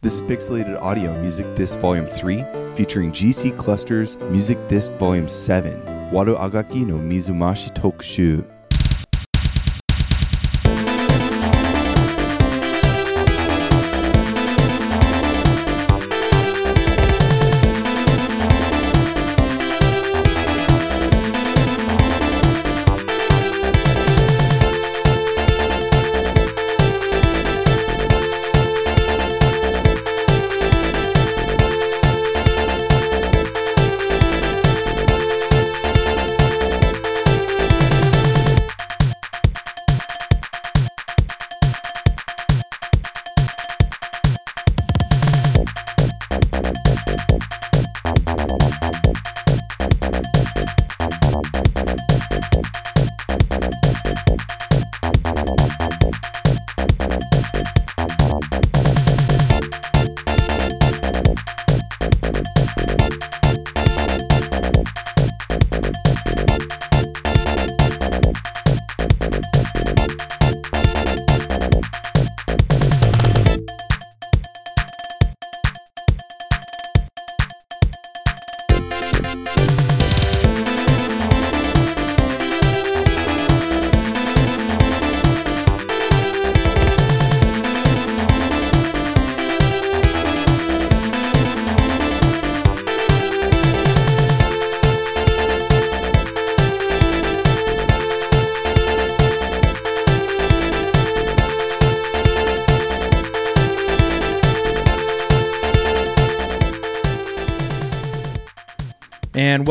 This is Pixelated Audio Music Disc Volume 3 featuring GC Clusters Music Disc Volume 7 Waru Agaki no Mizumashi Tokushu.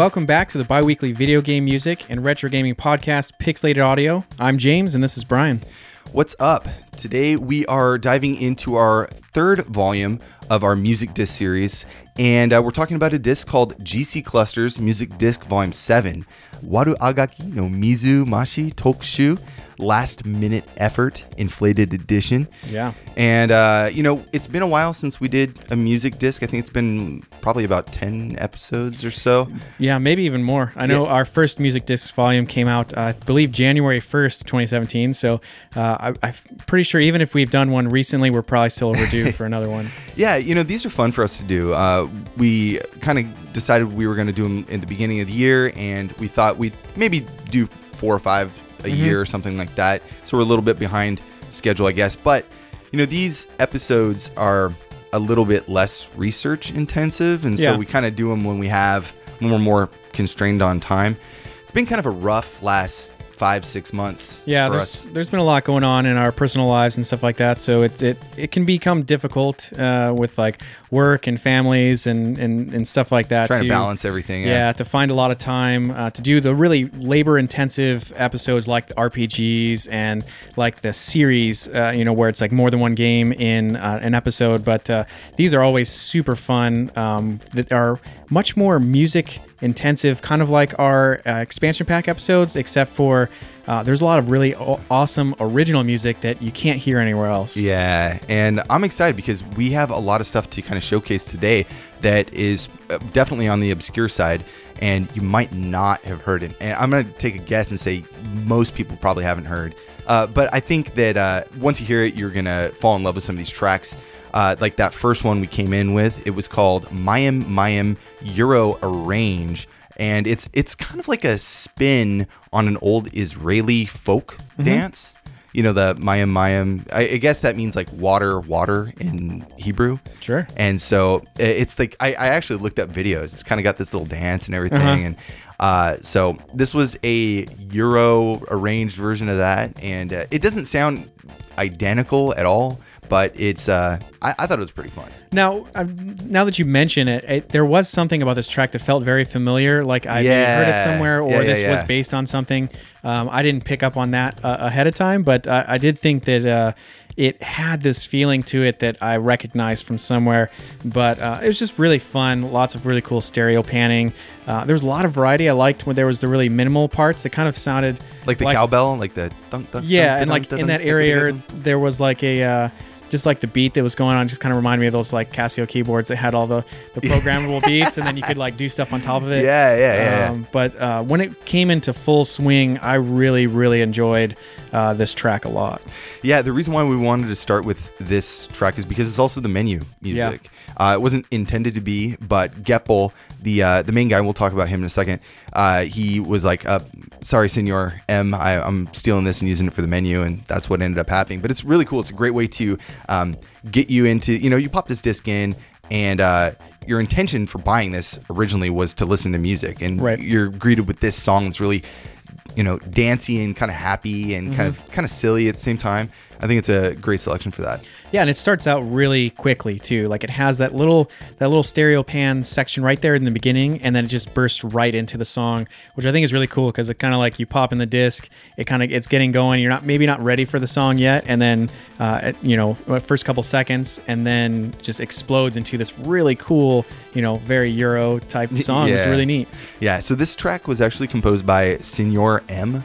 Welcome back to the bi weekly video game music and retro gaming podcast, Pixelated Audio. I'm James, and this is Brian. What's up? Today we are diving into our third volume of our music disc series, and uh, we're talking about a disc called GC Clusters Music Disc Volume 7 Waru Agaki no Mizu Mashi Tokushu Last Minute Effort Inflated Edition. Yeah. And, uh, you know, it's been a while since we did a music disc. I think it's been probably about 10 episodes or so. Yeah, maybe even more. I know Yeah. our first music disc volume came out, uh, I believe, January 1st, 2017. So uh, I, I'm pretty sure even if we've done one recently, we're probably still overdue for another one. Yeah, you know, these are fun for us to do. Uh, we kind of decided we were going to do them in the beginning of the year, and we thought we'd maybe do four or five a year or something like that. So we're a little bit behind schedule, I guess. But, you know, these episodes are a little bit less research intensive, and so we kind of do them when we have, when we're more constrained on time. It's been kind of a rough last five, six months Yeah, there's there's been a lot going on in our personal lives and stuff like that, so it it, it can become difficult uh, with like work and families and, and, and stuff like that. Trying to balance everything. Yeah, to find a lot of time uh, to do the really labor intensive episodes like the RPGs and like the series, uh, you know, where it's like more than one game in uh, an episode. But uh, these are always super fun um, that are much more music intensive, kind of like our uh, expansion pack episodes, except for. Uh, there's a lot of really aw- awesome original music that you can't hear anywhere else. Yeah, and I'm excited because we have a lot of stuff to kind of showcase today that is uh, definitely on the obscure side, and you might not have heard it. And I'm going to take a guess and say most people probably haven't heard. Uh, but I think that uh, once you hear it, you're going to fall in love with some of these tracks. Uh, like that first one we came in with, it was called Mayim Mayim Euro Arrange. And it's it's kind of like a spin on an old Israeli folk dance. You know the mayim mayim. I, I guess that means like water water in hebrew. Sure. and so it's like i, I actually looked up videos. It's kind of got this little dance and everything Uh-huh. and uh, so this was a euro arranged version of that. And uh, it doesn't sound identical at all but it's uh, I, I thought it was pretty fun Now, uh, now that you mention it, it, there was something about this track that felt very familiar. Like I maybe heard it somewhere, or Yeah, yeah, this was based on something. Um, I didn't pick up on that uh, ahead of time, but I, I did think that uh, it had this feeling to it that I recognized from somewhere. But uh, it was just really fun. Lots of really cool stereo panning. Uh, there was a lot of variety. I liked when there was the really minimal parts that kind of sounded like the cowbell like the thunk, thunk, yeah, thunk, and like dunk, in dunk, that dunk, area, dunk, dunk. there was like a uh, just like the beat that was going on, just kind of reminded me of those like Casio keyboards that had all the, the programmable beats, and then you could like do stuff on top of it. yeah yeah yeah, yeah. Um, but uh, when it came into full swing, I really, really enjoyed uh, this track a lot. Yeah, the reason why we wanted to start with this track is because it's also the menu music. Uh, it wasn't intended to be, but Geppel, the uh, the main guy, we'll talk about him in a second. Uh, he was like, uh, "Sorry, Senor M, I, I'm stealing this and using it for the menu," and that's what ended up happening. But it's really cool. It's a great way to um, get you into, you know, you pop this disc in and. Uh, your intention for buying this originally was to listen to music, and Right. you're greeted with this song that's really you know, dancey and kind of happy and kind of kind of silly at the same time. I think it's a great selection for that. Yeah, and it starts out really quickly too. Like it has that little that little stereo pan section right there in the beginning, and then it just bursts right into the song, which I think is really cool because it kind of like you pop in the disc, it kind of it's getting going. You're not maybe not ready for the song yet, and then uh, it- you know first couple seconds, and then just explodes into this really cool, you know, very Euro type song. It's really neat. Yeah, so this track was actually composed by Senor M,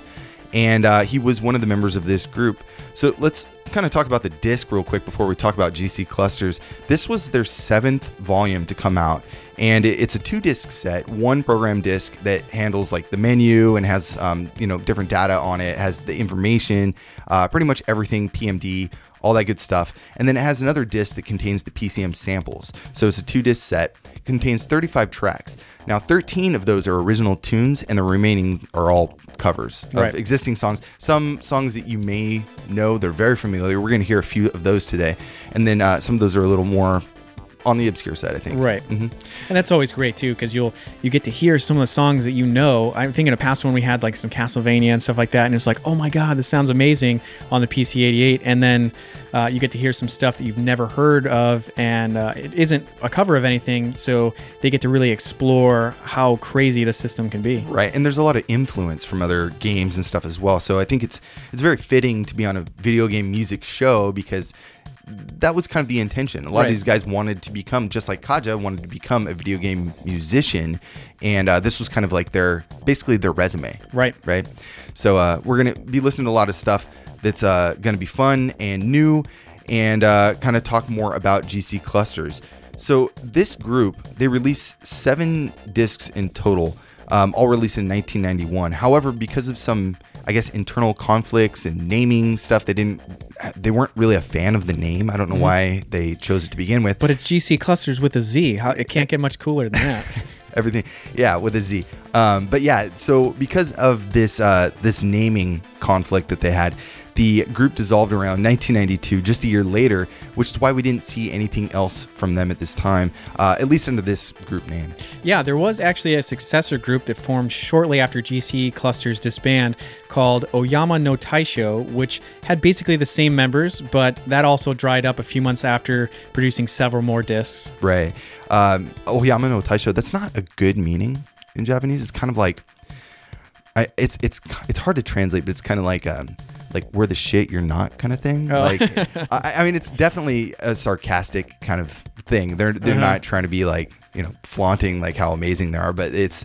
and uh, he was one of the members of this group. So let's kind of talk about the disc real quick before we talk about GC Clusters. This was their seventh volume to come out, and it's a two disc set. One program disc that handles like the menu and has um, you know different data on it, has the information, uh, pretty much everything PMD all that good stuff. And then it has another disc that contains the PCM samples. So it's a two disc set, contains 35 tracks. Now, 13 of those are original tunes, and the remaining are all covers of Right. existing songs. Some songs that you may know, they're very familiar. We're going to hear a few of those today. And then uh, some of those are a little more on the obscure side, I think. Right, and that's always great too because you'll you get to hear some of the songs that you know. I'm thinking of past one we had like some Castlevania and stuff like that, and it's like, oh my god, this sounds amazing on the PC88, and then uh, you get to hear some stuff that you've never heard of, and uh, it isn't a cover of anything, so they get to really explore how crazy the system can be. Right, and there's a lot of influence from other games and stuff as well. So I think it's it's very fitting to be on a video game music show because that was kind of the intention. A lot Right. of these guys wanted to become just like Kaja wanted to become a video game musician, and uh, this was kind of like their basically their resume. Right. Right. So uh, we're gonna be listening to a lot of stuff that's uh, gonna be fun and new, and uh, kind of talk more about GC clusters. So this group they released seven discs in total, um, all released in 1991. However, because of some I guess internal conflicts and naming stuff, they didn't they weren't really a fan of the name. I don't know why they chose it to begin with. But it's GC clusters with a Z. How it can't get much cooler than that. everything yeah with a z um, but yeah so because of this uh, this naming conflict that they had the group dissolved around 1992 just a year later which is why we didn't see anything else from them at this time uh, at least under this group name. Yeah, there was actually a successor group that formed shortly after GC Clusters disband called Oyama no Taisho, which had basically the same members, but that also dried up a few months after producing several more discs. right. Um, oyama no taisho that's not a good meaning in japanese. It's kind of like I, it's it's it's hard to translate, but it's kind of like um, like we're the shit you're not kind of thing. Oh. Like I, I mean, it's definitely a sarcastic kind of thing. They're they're Uh-huh. not trying to be like you know flaunting like how amazing they are, but it's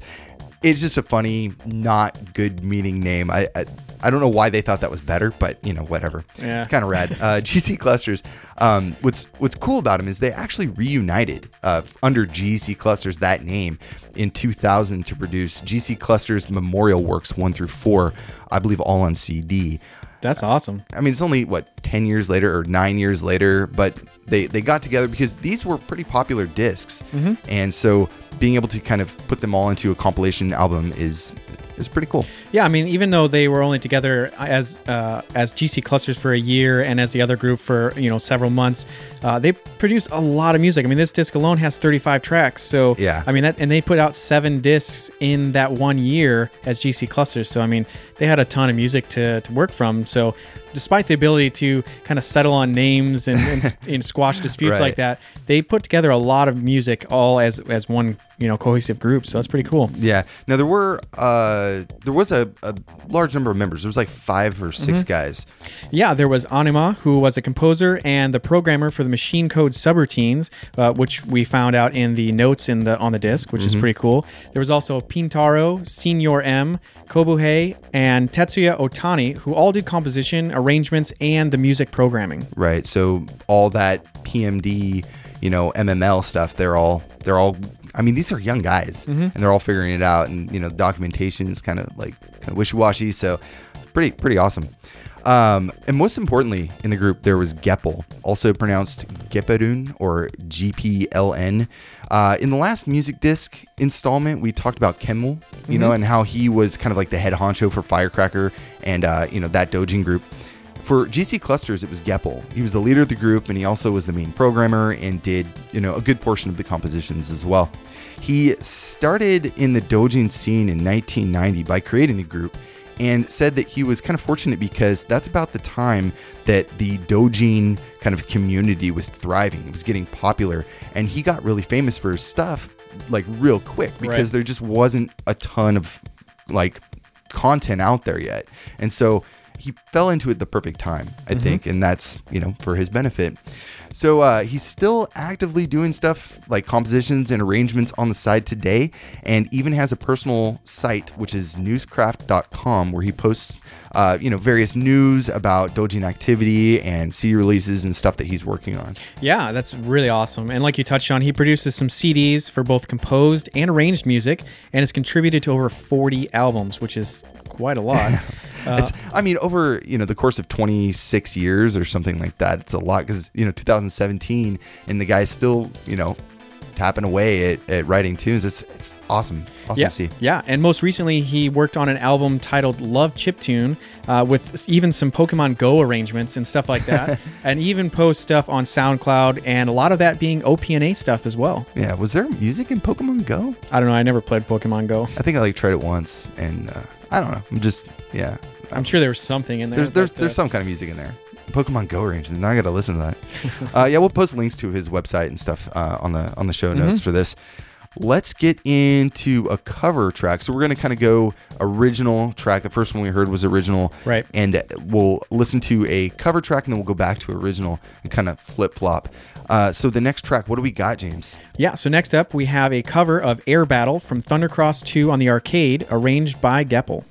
it's just a funny, not good meaning name. I. I I don't know why they thought that was better, but you know, whatever. Yeah. It's kind of rad. Uh, GC Clusters. Um, what's what's cool about them is they actually reunited uh, under GC Clusters that name in 2000 to produce GC Clusters Memorial Works one through four, I believe, all on CD. That's awesome. I mean, it's only what 10 years later or nine years later, but they they got together because these were pretty popular discs, mm-hmm. and so being able to kind of put them all into a compilation album is is pretty cool. Yeah, I mean, even though they were only together as uh, as GC Clusters for a year and as the other group for you know several months, uh, they produced a lot of music. I mean, this disc alone has 35 tracks. So Yeah. I mean that, and they put out seven discs in that one year as GC Clusters. So I mean, they had a ton of music to, to work from. So despite the ability to kind of settle on names and, and, and squash disputes Right. like that, they put together a lot of music all as as one you know cohesive group. So that's pretty cool. Yeah. Now there were uh there was a, a large number of members. There was like five or 6 guys. Yeah, there was Anima, who was a composer and the programmer for the machine code subroutines, uh, which we found out in the notes in the on the disc, which is pretty cool. There was also Pintaro, Senor M, Kobuhei, and Tetsuya Otani, who all did composition, arrangements, and the music programming. Right. So all that PMD, you know, MML stuff, they're all they're all I mean, these are young guys and they're all figuring it out and you know, documentation is kind of like kind of wishy-washy, so pretty pretty awesome. Um, and most importantly, in the group, there was Geppel, also pronounced Gepperun or GPLN. Uh, in the last music disc installment, we talked about Kemmel, you know, and how he was kind of like the head honcho for Firecracker and, uh, you know, that Dojin group. For GC Clusters, it was Geppel. He was the leader of the group, and he also was the main programmer and did, you know, a good portion of the compositions as well. He started in the Dojin scene in 1990 by creating the group and said that he was kind of fortunate because that's about the time that the Dojin kind of community was thriving. It was getting popular, and he got really famous for his stuff like real quick because Right. there just wasn't a ton of like content out there yet. And so he fell into it the perfect time, I think, and that's, you know, for his benefit. So uh, he's still actively doing stuff like compositions and arrangements on the side today, and even has a personal site, which is newscraft.com, where he posts, uh, you know, various news about Dojin activity and CD releases and stuff that he's working on. Yeah, that's really awesome. And like you touched on, he produces some CDs for both composed and arranged music and has contributed to over 40 albums, which is quite a lot. Uh, I mean, over you know the course of 26 years or something like that, it's a lot because you know 2017, and the guy's still you know tapping away at, at writing tunes. It's it's awesome, awesome yeah, to see. yeah, and most recently he worked on an album titled "Love Chiptune" uh, with even some Pokemon Go arrangements and stuff like that, and even post stuff on SoundCloud, and a lot of that being OPNA stuff as well. Yeah, was there music in Pokemon Go? I don't know, I never played Pokemon Go. I think I like tried it once, and uh, I don't know. I'm just yeah. I'm sure there was something in there. There's there's but, uh, there's some kind of music in there. Pokemon Go arrangement. Now I got to listen to that. uh, yeah, we'll post links to his website and stuff uh, on the on the show Mm-hmm. notes for this. Let's get into a cover track. So we're gonna kind of go original track. The first one we heard was original, Right. And we'll listen to a cover track, and then we'll go back to original and kind of flip flop. Uh, so the next track, what do we got, James? Yeah, so next up we have a cover of Air Battle from Thundercross 2 on the arcade, arranged by Geppel.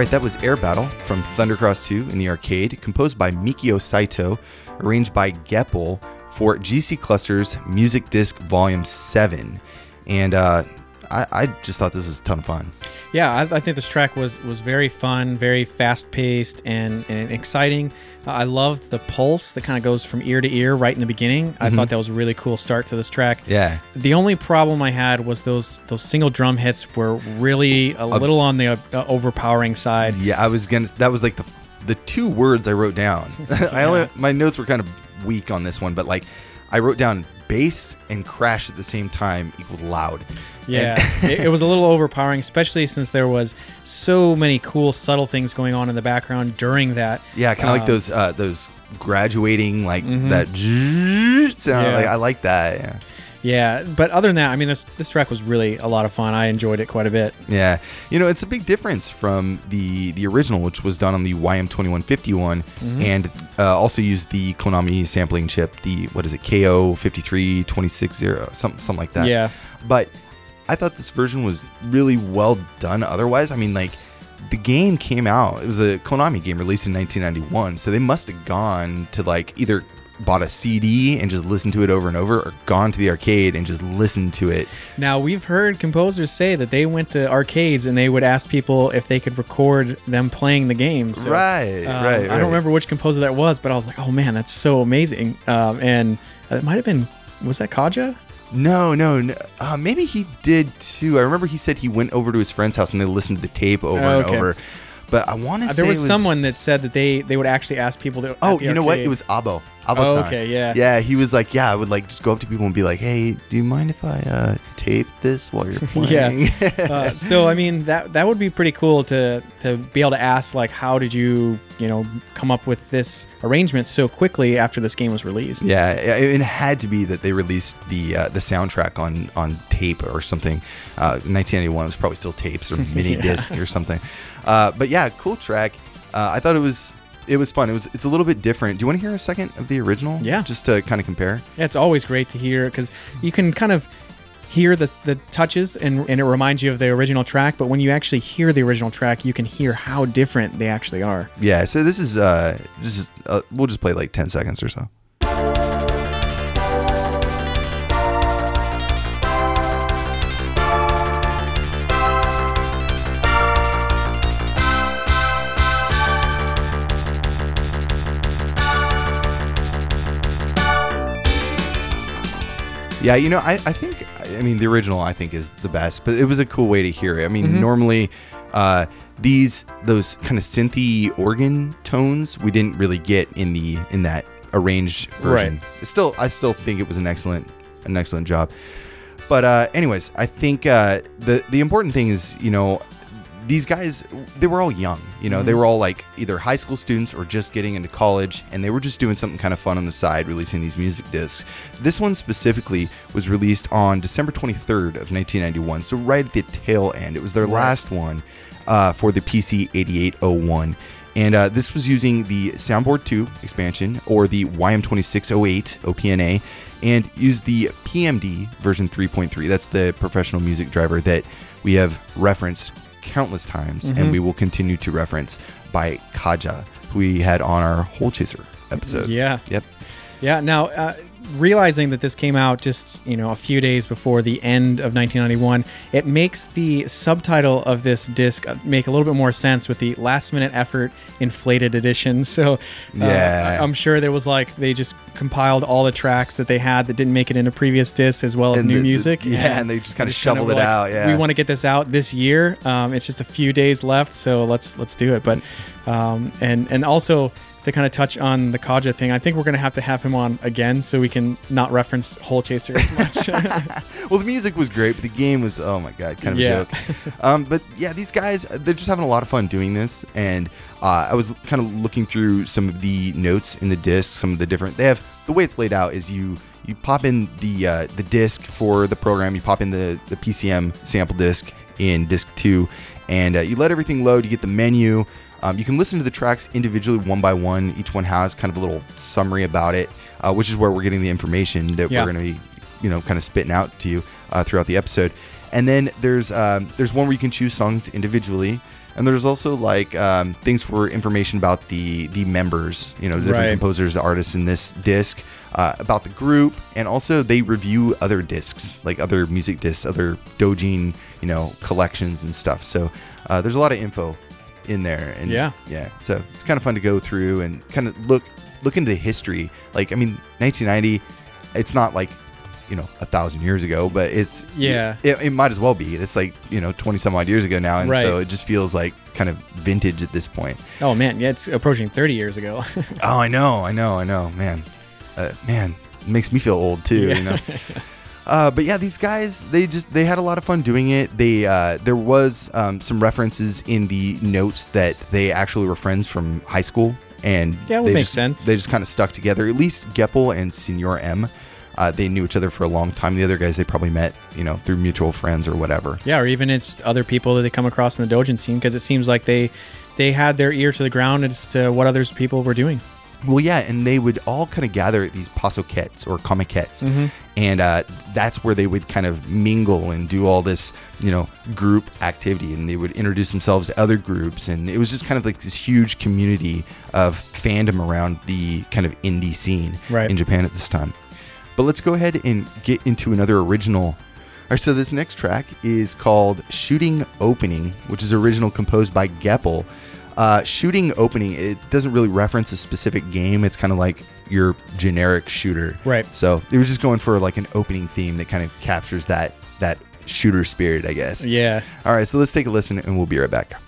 Right, that was Air Battle from Thundercross 2 in the arcade, composed by Mikio Saito, arranged by Geppel for GC Clusters Music Disc Volume 7. And uh, I, I just thought this was a ton of fun. Yeah, I, I think this track was was very fun, very fast paced, and, and exciting. Uh, I love the pulse that kind of goes from ear to ear right in the beginning. I thought that was a really cool start to this track. Yeah. The only problem I had was those those single drum hits were really a little on the uh, overpowering side. Yeah, I was gonna. That was like the the two words I wrote down. I only my notes were kind of weak on this one, but like I wrote down bass and crash at the same time equals loud. Yeah, it, it was a little overpowering, especially since there was so many cool, subtle things going on in the background during that. Yeah, kind of like Um, those uh, those graduating like that sound. Yeah. Like I like that. Yeah. Yeah, but other than that, I mean, this this track was really a lot of fun. I enjoyed it quite a bit. Yeah, you know, it's a big difference from the the original, which was done on the YM2151, Mm-hmm. and uh, also used the Konami sampling chip, the what is it, K053260, something something like that. Yeah. But I thought this version was really well done. Otherwise, I mean, like the game came out. It was a Konami game released in 1991, so they must have gone to like either bought a CD and just listened to it over and over, or gone to the arcade and just listened to it. Now we've heard composers say that they went to arcades and they would ask people if they could record them playing the game. So, Right, um, right, I don't remember which composer that was, but I was like, oh man, that's so amazing. Um, and it might have been was that Kaja? No, no, no. Uh, maybe he did too. I remember he said he went over to his friend's house and they listened to the tape over and Okay. over. But I want to Uh, say there was, it was someone that said that they they would actually ask people to. Oh, you know what? It was Abo. Oh, okay, yeah. Yeah, he was like, yeah, I would like just go up to people and be like, hey, do you mind if I uh, tape this while you're playing? Yeah. uh, so I mean that that would be pretty cool to to be able to ask like how did you you know come up with this arrangement so quickly after this game was released? Yeah, it it had to be that they released the uh, the soundtrack on on tape or something. Uh, 1991 was probably still tapes or mini disc or something. Uh, but yeah, cool track. Uh, I thought it was it was fun. It was it's a little bit different. Do you want to hear a second of the original? Yeah. just to kind of compare. Yeah, it's always great to hear because you can kind of hear the, the touches and, and it reminds you of the original track but when you actually hear the original track you can hear how different they actually are Yeah, so this is uh this is uh, we'll just play like 10 seconds or so. Yeah, you know, I, I think, I mean, the original I think is the best, but it was a cool way to hear it. I mean, Mm-hmm. normally, uh, these those kind of synthy organ tones we didn't really get in the in that arranged version. Right. It's still, I still think it was an excellent an excellent job. But uh, anyways, I think uh, the the important thing is, you know, these guys they were all young. You know, they were all like either high school students or just getting into college, and they were just doing something kind of fun on the side, releasing these music discs. This one specifically was released on December 23rd of 1991, so right at the tail end. It was their last one uh, for the PC 8801. And uh, this was using the Soundboard 2 expansion or the YM2608 OPNA and used the PMD version 3.3. That's the professional music driver that we have referenced countless times and we will continue to reference by Kaja, who we had on our Hole Chaser episode. Yeah. Yep. Yeah. Now, uh, realizing that this came out just you know a few days before the end of 1991, it makes the subtitle of this disc uh, make a little bit more sense with the last minute effort inflated edition. So, uh, Yeah. I'm sure there was like they just compiled all the tracks that they had that didn't make it into previous discs as well as And new the- the- music. yeah, and they just kind of shoveled were it out, yeah. we want to get this out this year. Um, it's just a few days left, so let's let's do it. But um, and and also to kind of touch on the Kaja thing, I think we're gonna have to have him on again so we can not reference Hole Chaser as much. Well, the music was great, but the game was oh my god, kind of Yeah. a joke. um, but yeah, these guys they're just having a lot of fun doing this, and uh, I was kind of looking through some of the notes in the disc, some of the different. They have the way it's laid out is you you pop in the uh, the disc for the program, you pop in the the PCM sample disc in disc two, and uh, you let everything load. You get the menu. Um, you can listen to the tracks individually, one by one. Each one has kind of a little summary about it, uh, which is where we're getting the information that Yeah. we're going to be you know kind of spitting out to you uh, throughout the episode and then there's um, there's one where you can choose songs individually and there's also like um, things for information about the the members you know the different Right. composers artists in this disc uh, about the group and also they review other discs like other music discs other dojin you know collections and stuff so uh, there's a lot of info in there and Yeah. yeah so it's kind of fun to go through and kind of look look into the history like i mean 1990 it's not like you know a thousand years ago but it's Yeah. it, it might as well be it's like you know 20 some odd years ago now and Right. so it just feels like kind of vintage at this point oh man, yeah, it's approaching 30 years ago. oh i know i know i know man uh, man it makes me feel old too Yeah. you know Uh, but yeah, these guys, they just they had a lot of fun doing it. They uh, there was um, some references in the notes that they actually were friends from high school, and Yeah, they make just- sense. They just kind of stuck together. At least Geppel and Senor M. uh, they knew each other for a long time. The other guys they probably met, you know, through mutual friends or whatever. Yeah, or even it's other people that they come across in the dojin scene because it seems like they they had their ear to the ground as to what others people were doing. Well, yeah, and they would all kind of gather at these pasokets or komikets, Mm-hmm. and uh, that's where they would kind of mingle and do all this, you know, group activity, and they would introduce themselves to other groups, and it was just kind of like this huge community of fandom around the kind of indie scene Right. in Japan at this time. But let's go ahead and get into another original. All right, so this next track is called Shooting Opening, which is original composed by Geppel. Uh, shooting Opening, it doesn't really reference a specific game. It's kind of like your generic shooter. Right. So it was just going for like an opening theme that kind of captures that that shooter spirit, I guess. Yeah. All right, so let's take a listen and we'll be right back.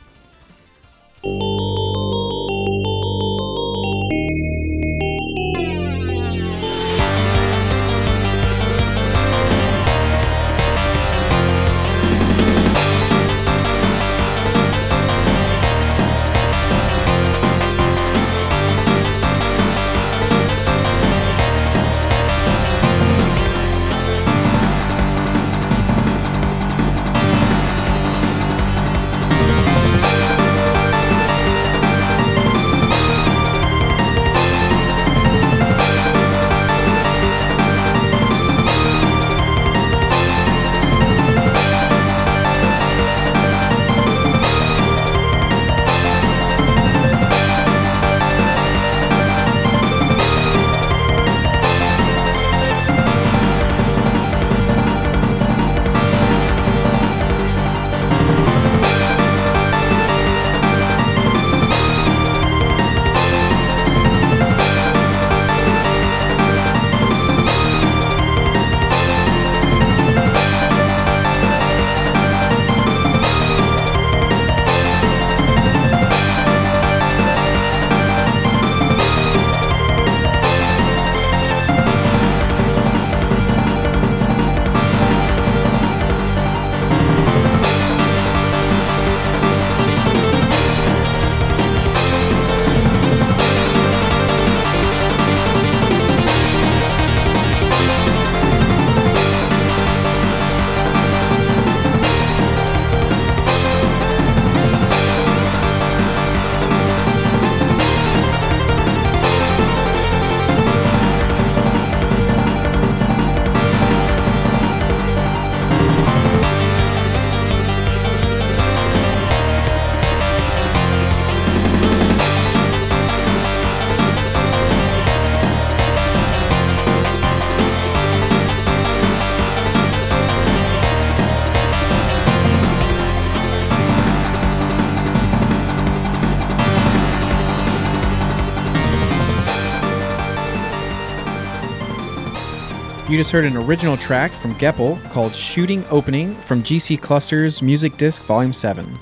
You just heard an original track from Geppel called Shooting Opening from GC Clusters Music Disc Volume 7.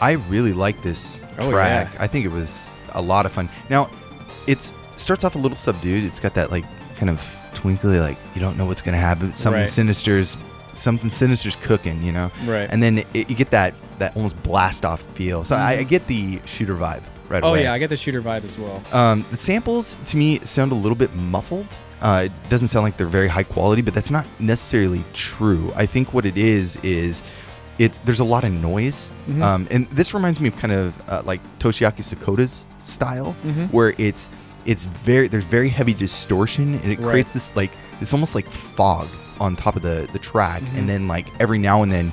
I really like this Oh, track. yeah. I think it was a lot of fun. Now, it starts off a little subdued. It's got that like kind of twinkly, like you don't know what's gonna happen. Something Right. sinister's something sinister's cooking, you know. Right. And then it, you get that that almost blast off feel. So I, I get the shooter vibe right Mm-hmm. Oh, yeah, I get the shooter vibe as well. Um, the samples to me sound a little bit muffled. Uh, it doesn't sound like they're very high quality, but that's not necessarily true. I think what it is is it's there's a lot of noise, Mhm. um, and this reminds me of kind of uh, like Toshiaki Sakoda's style, Mhm. where it's it's very there's very heavy distortion, and it Right. creates this like it's almost like fog on top of the the track, Mhm. and then like every now and then.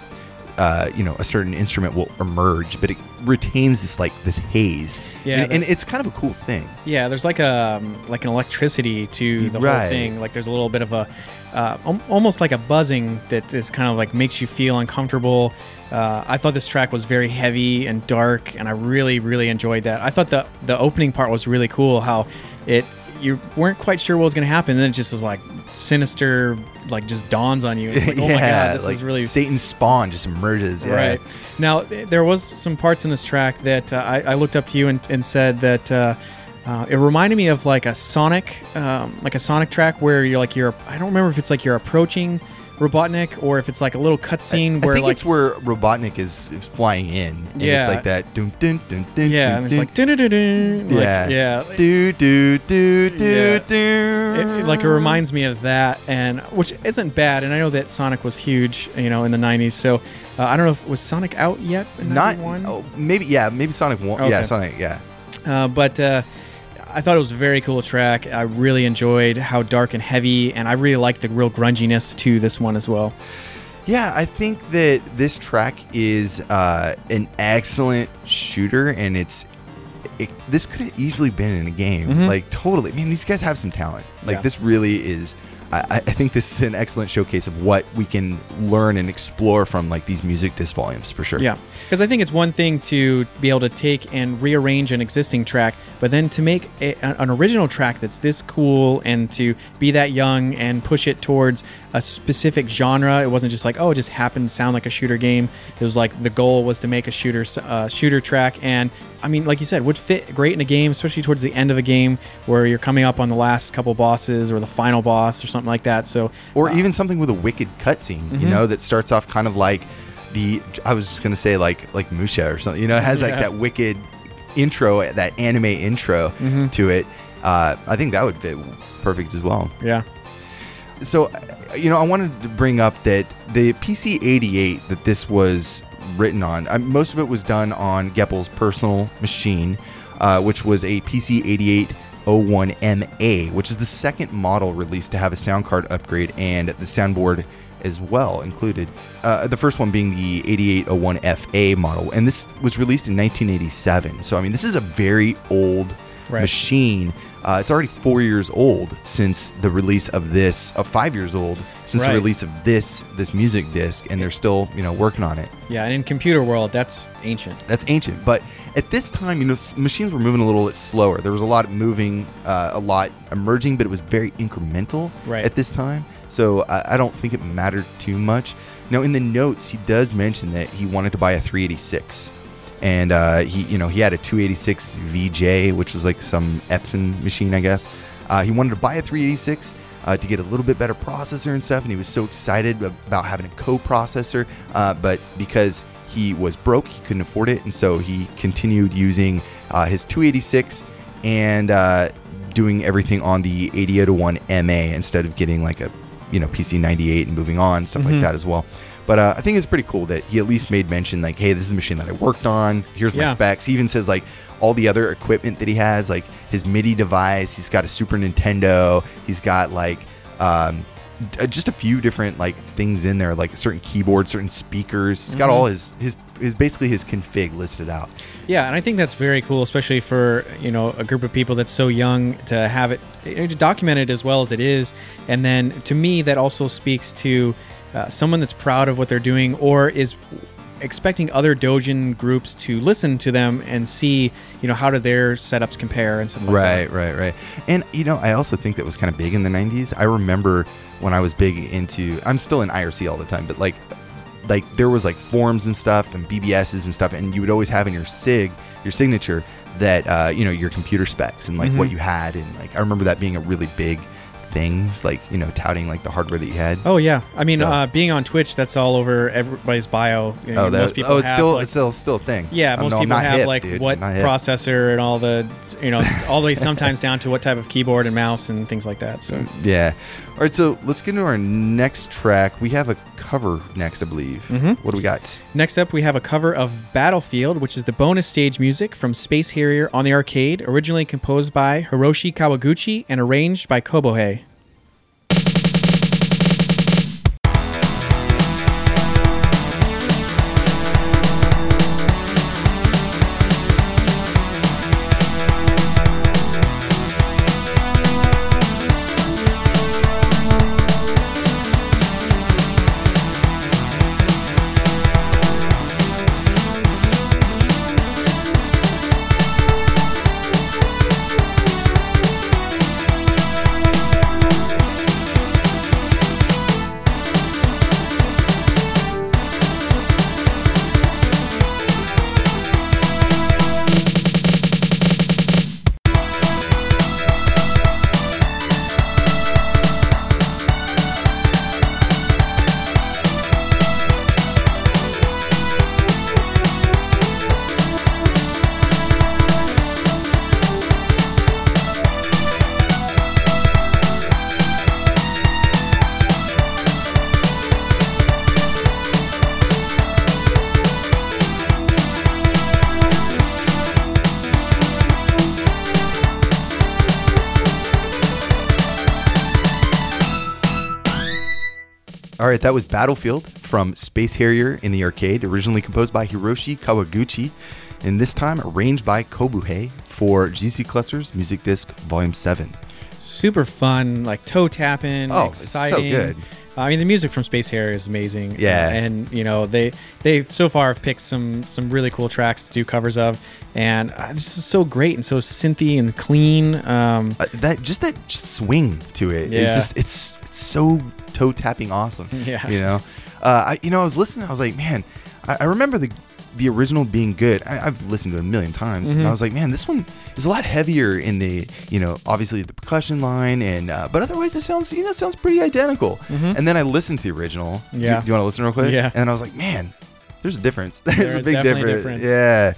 Uh, you know, a certain instrument will emerge, but it retains this like this haze, Yeah, and, and it's kind of a cool thing. Yeah, there's like a um, like an electricity to the Right. whole thing. Like there's a little bit of a uh, almost like a buzzing that is kind of like makes you feel uncomfortable. Uh, I thought this track was very heavy and dark, and I really really enjoyed that. I thought the the opening part was really cool. How it you weren't quite sure what was going to happen, and then it just was like sinister, like just dawns on you. It's like, oh my god, this like is really Satan's spawn just emerges. Yeah. Right. Now, there was some parts in this track that uh, I, I looked up to you and, and said that uh, uh, it reminded me of like a Sonic, um, like a Sonic track where you're like you're. I don't remember if it's like you're approaching Robotnik or if it's like a little cutscene I where think like it's where Robotnik is, is flying in. And Yeah. It's like that. Dun, dun, dun, dun, yeah, dun, and it's dun. like dun-dun-dun-dun, like, yeah. yeah. Do, do, do, do, Yeah. do. It, like it reminds me of that, and which isn't bad. And I know that Sonic was huge, you know, in the '90s. So uh, I don't know if was Sonic out yet in Not, '91. oh, maybe, yeah, maybe Sonic 1. Yeah, Okay. Sonic, yeah. Uh, but uh, I thought it was a very cool track. I really enjoyed how dark and heavy, and I really liked the real grunginess to this one as well. Yeah, I think that this track is uh, an excellent shooter, and it's it, this could have easily been in a game. Mhm. Like totally. I mean, these guys have some talent. Like Yeah. this really is. I, I I think this is an excellent showcase of what we can learn and explore from like these music disc volumes for sure. Yeah, because I think it's one thing to be able to take and rearrange an existing track, but then to make a, an original track that's this cool and to be that young and push it towards a specific genre. It wasn't just like oh, it just happened to sound like a shooter game. It was like the goal was to make a shooter uh, shooter track, and I mean, like you said, would fit great in a game, especially towards the end of a game where you're coming up on the last couple bosses or the final boss or something like that. So Or uh, even something with a wicked cutscene, you Mhm. know, that starts off kind of like the. I was just gonna say like like Musha or something. You know, it has like Yeah. that wicked intro, that anime intro Mhm. to it. Uh, I think that would fit perfect as well. yeah, So, you know, I wanted to bring up that the PC 88 that this was written on, uh, most of it was done on Geppel's personal machine, uh, which was a PC 8801MA, which is the second model released to have a sound card upgrade and the soundboard as well included. Uh, the first one being the 8801FA model, and this was released in 1987. So, I mean, this is a very old Right. machine. Uh, it's already four years old since the release of this, uh, five years old since the release of this this music disc, and they're still you know working on it. yeah, and in computer world, that's ancient. That's ancient, but at this time, you know, s- machines were moving a little bit slower. There was a lot of moving, uh, a lot emerging, but it was very incremental Right. at this time. So I, I don't think it mattered too much. Now, in the notes, he does mention that he wanted to buy a 386, and uh, he, you know, he had a 286 VJ, which was like some Epson machine, I guess. Uh, he wanted to buy a 386 uh, to get a little bit better processor and stuff, and he was so excited about having a co-processor. Uh, but because he was broke, he couldn't afford it, and so he continued using uh, his 286 and uh, doing everything on the 8801 MA instead of getting like a you know PC 98 and moving on stuff like Mhm. that as well. But uh, I think it's pretty cool that he at least made mention like, hey, this is the machine that I worked on. Here's my Yeah. specs. He even says like all the other equipment that he has, like his MIDI device. He's got a Super Nintendo. He's got like um, just a few different like things in there, like certain keyboards, certain speakers. He's got Mhm. all his his his basically his config listed out. Yeah, and I think that's very cool, especially for you know a group of people that's so young to have it you know, to document it as well as it is. And then to me, that also speaks to uh, someone that's proud of what they're doing or is expecting other Dojin groups to listen to them and see you know how do their setups compare and stuff like right, that. right, right. And you know, I also think that was kind of big in the '90s. I remember when I was big into. I'm still in IRC all the time, but like, like there was like forums and stuff and BBSs and stuff, and you would always have in your sig, your signature, that uh, you know your computer specs and like what Mhm. you had, and like I remember that being a really big things, like you know, touting like the hardware that you had. Oh yeah, I mean, So- uh, being on Twitch, that's all over everybody's bio. You know, oh, that, oh, it's still like, it's still still a thing. Yeah, Um, most no, I'm people have hip, like dude. what I'm processor and all the you know all the way sometimes down to what type of keyboard and mouse and things like that. So Yeah. All right, so let's get into our next track. We have a cover next, I believe. Mhm. What do we got? next up, we have a cover of Battlefield, which is the bonus stage music from Space Harrier on the arcade, originally composed by Hiroshi Kawaguchi and arranged by Kobohei. Right, that was Battlefield from Space Harrier in the arcade, originally composed by Hiroshi Kawaguchi, and this time arranged by Kobuhei for GC Clusters Music Disc Volume 7. Super fun, like toe tapping, Oh, it's so exciting. good. I mean, the music from Space Harrier is amazing. Yeah. Uh, and you know they they so far have picked some some really cool tracks to do covers of, and uh, this is so great and so synthy and clean. Um, Uh, that just that swing to it. Yeah. It's just it's it's so toe tapping awesome. Yeah. You know, uh, I you know I was listening. I was like, man, I, I remember the the original being good. I, I've listened to it a million times, and I Mhm. was like, man, this one is a lot heavier in the you know obviously the percussion line, and uh, but otherwise it sounds you know it sounds pretty identical. Mhm. And then I listened to the original. Yeah. Do you, want to listen real quick? Yeah. And I was like, man, there's a difference. There's There a big difference. difference. Yeah.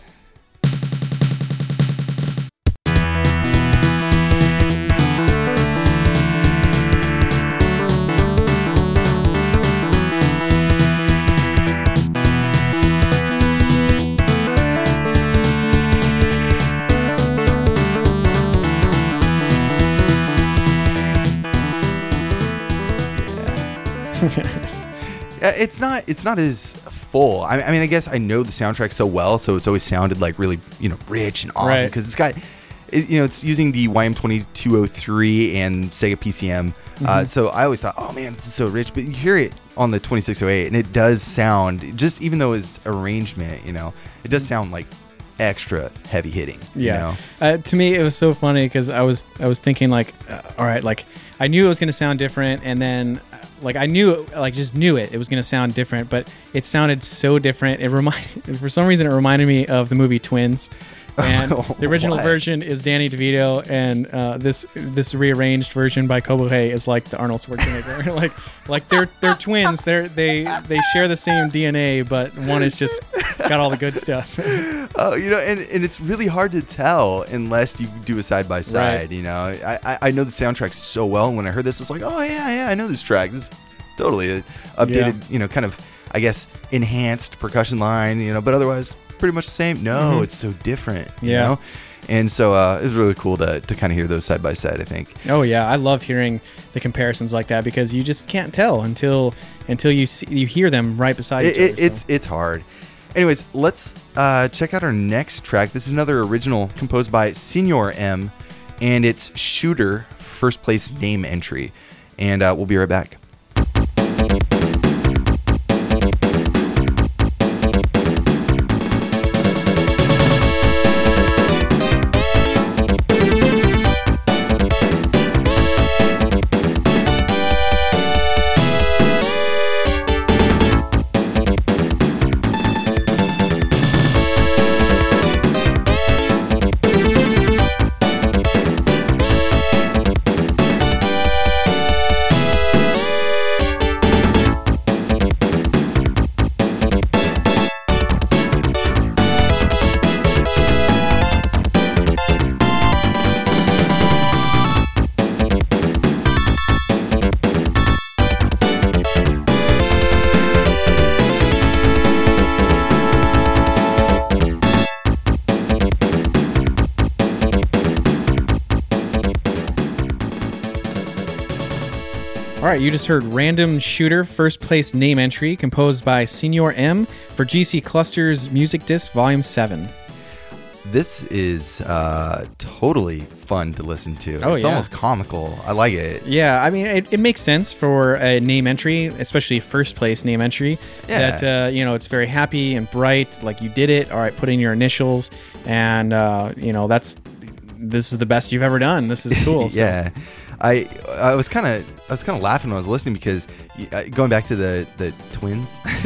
It's not it's not as full. I, I mean, I guess I know the soundtrack so well, so it's always sounded like really you know rich and awesome Right. because it's got it, you know it's using the YM2203 and Sega PCM. Mm-hmm. Uh, so I always thought, oh man, this is so rich. But you hear it on the 2608, and it does sound just even though it's arrangement, you know, it does sound like extra heavy hitting. you yeah. know? Uh, to me, it was so funny because I was I was thinking like, uh, all right, like I knew it was gonna sound different, and then uh, like I knew like just knew it it was gonna sound different, but it sounded so different. It reminded for some reason it reminded me of the movie Twins. And the original Why? version is Danny DeVito, and uh, this this rearranged version by Kobuhei is like the Arnold Schwarzenegger. like like they're they're twins. They're they they share the same DNA, but one is just got all the good stuff. Oh, you know, and, and it's really hard to tell unless you do a side by side. You know, I, I I know the soundtrack so well, and when I heard this, it's like, oh yeah, yeah, I know this track. This is totally updated, you know, kind of, I guess, enhanced percussion line. You know, but otherwise, pretty much the same. No, Mhm. it's so different. You Yeah. know? And so uh, it was really cool to, to kind of hear those side by side. I think. Oh yeah, I love hearing the comparisons like that because you just can't tell until until you see, you hear them right beside It, each it, other. it's it's hard. Anyways, let's uh, check out our next track. This is another original composed by Senor M, and it's Shooter First Place Name Entry. And uh, we'll be right back. Right, you just heard Random Shooter First Place Name Entry composed by Senor M for GC Clusters Music Disc Volume 7. This is uh, totally fun to listen to. Oh, it's yeah. almost comical. I like it. Yeah, I mean, it, it makes sense for a name entry, especially first place name entry. Yeah. That, uh, you know, it's very happy and bright, like you did it. All right, put in your initials. And, uh, you know, that's, this is the best you've ever done. This is cool. So- yeah, I I was kind of I was kind of laughing when I was listening because going back to the the twins,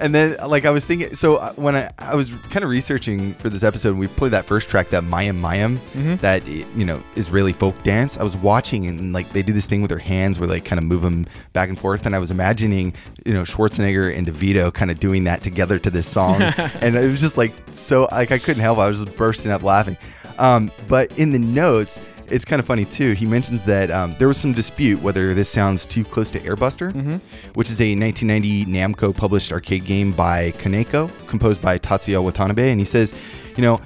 and then like I was thinking. So uh, when I I was kind of researching for this episode, we played that first track, that Mayim Mayim, Mhm. that you know Israeli folk dance. I was watching and like they do this thing with their hands where they kind of move them back and forth, and I was imagining you know Schwarzenegger and DeVito kind of doing that together to this song, and it was just like so like I couldn't help. I was just bursting up laughing. Um, but in the notes, it's kind of funny too. He mentions that um, there was some dispute whether this sounds too close to Airbuster, which is a 1990 Namco published arcade game by Kaneko, composed by Tatsuya Watanabe. And he says, you know,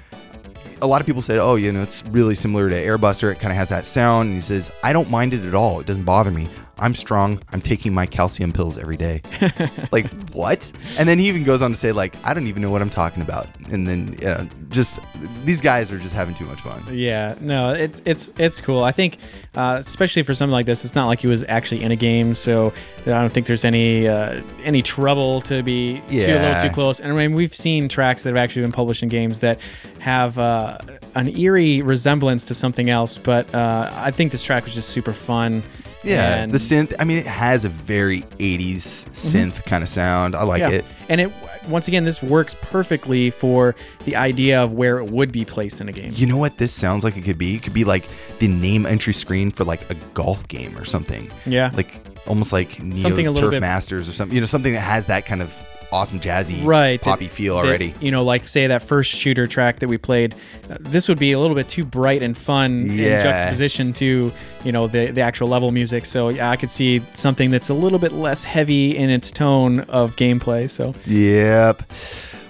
a lot of people said, oh, you know, it's really similar to Airbuster. It kind of has that sound. And he says, I don't mind it at all. It doesn't bother me. I'm strong. I'm taking my calcium pills every day. like what? And then he even goes on to say like, I don't even know what I'm talking about. And then you know, just these guys are just having too much fun. Yeah, no, it's it's it's cool. I think, uh, especially for something like this, it's not like he was actually in a game, so I don't think there's any uh, any trouble to be too a little too close. And I mean, we've seen tracks that have actually been published in games that have uh, an eerie resemblance to something else, but uh, I think this track was just super fun. Yeah, and- the synth. I mean, it has a very 80s mm-hmm. synth kind of sound. I like yeah. it. And it once again, this works perfectly for the idea of where it would be placed in a game. You know what this sounds like it could be? It could be like the name entry screen for like a golf game or something. Yeah. Like almost like Neo Something a little Turf bit- Masters or something. You know, something that has that kind of awesome jazzy, right poppy that- feel that, already. you know like say that first shooter track that we played uh, this would be a little bit too bright and fun Yeah. in juxtaposition to you know the the actual level music so yeah i could see something that's a little bit less heavy in its tone of gameplay so Yep.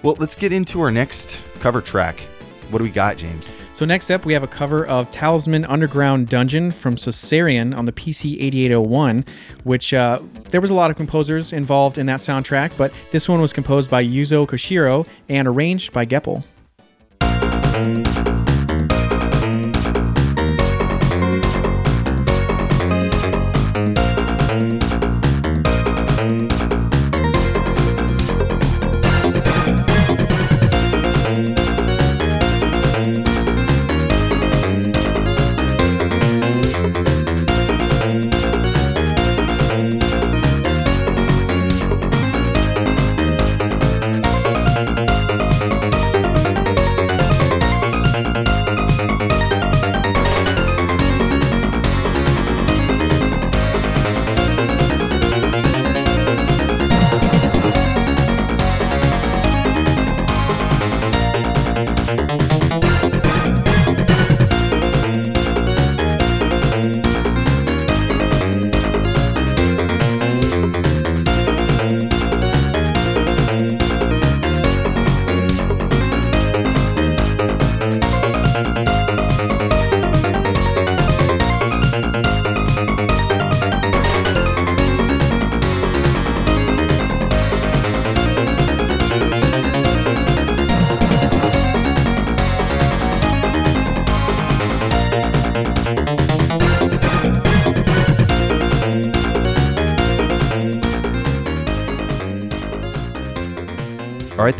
Well, let's get into our next cover track. What do we got, James? So next up we have a cover of talisman underground dungeon from Sorcerian on the pc 8801 which uh, there was a lot of composers involved in that soundtrack but this one was composed by yuzo koshiro and arranged by geppel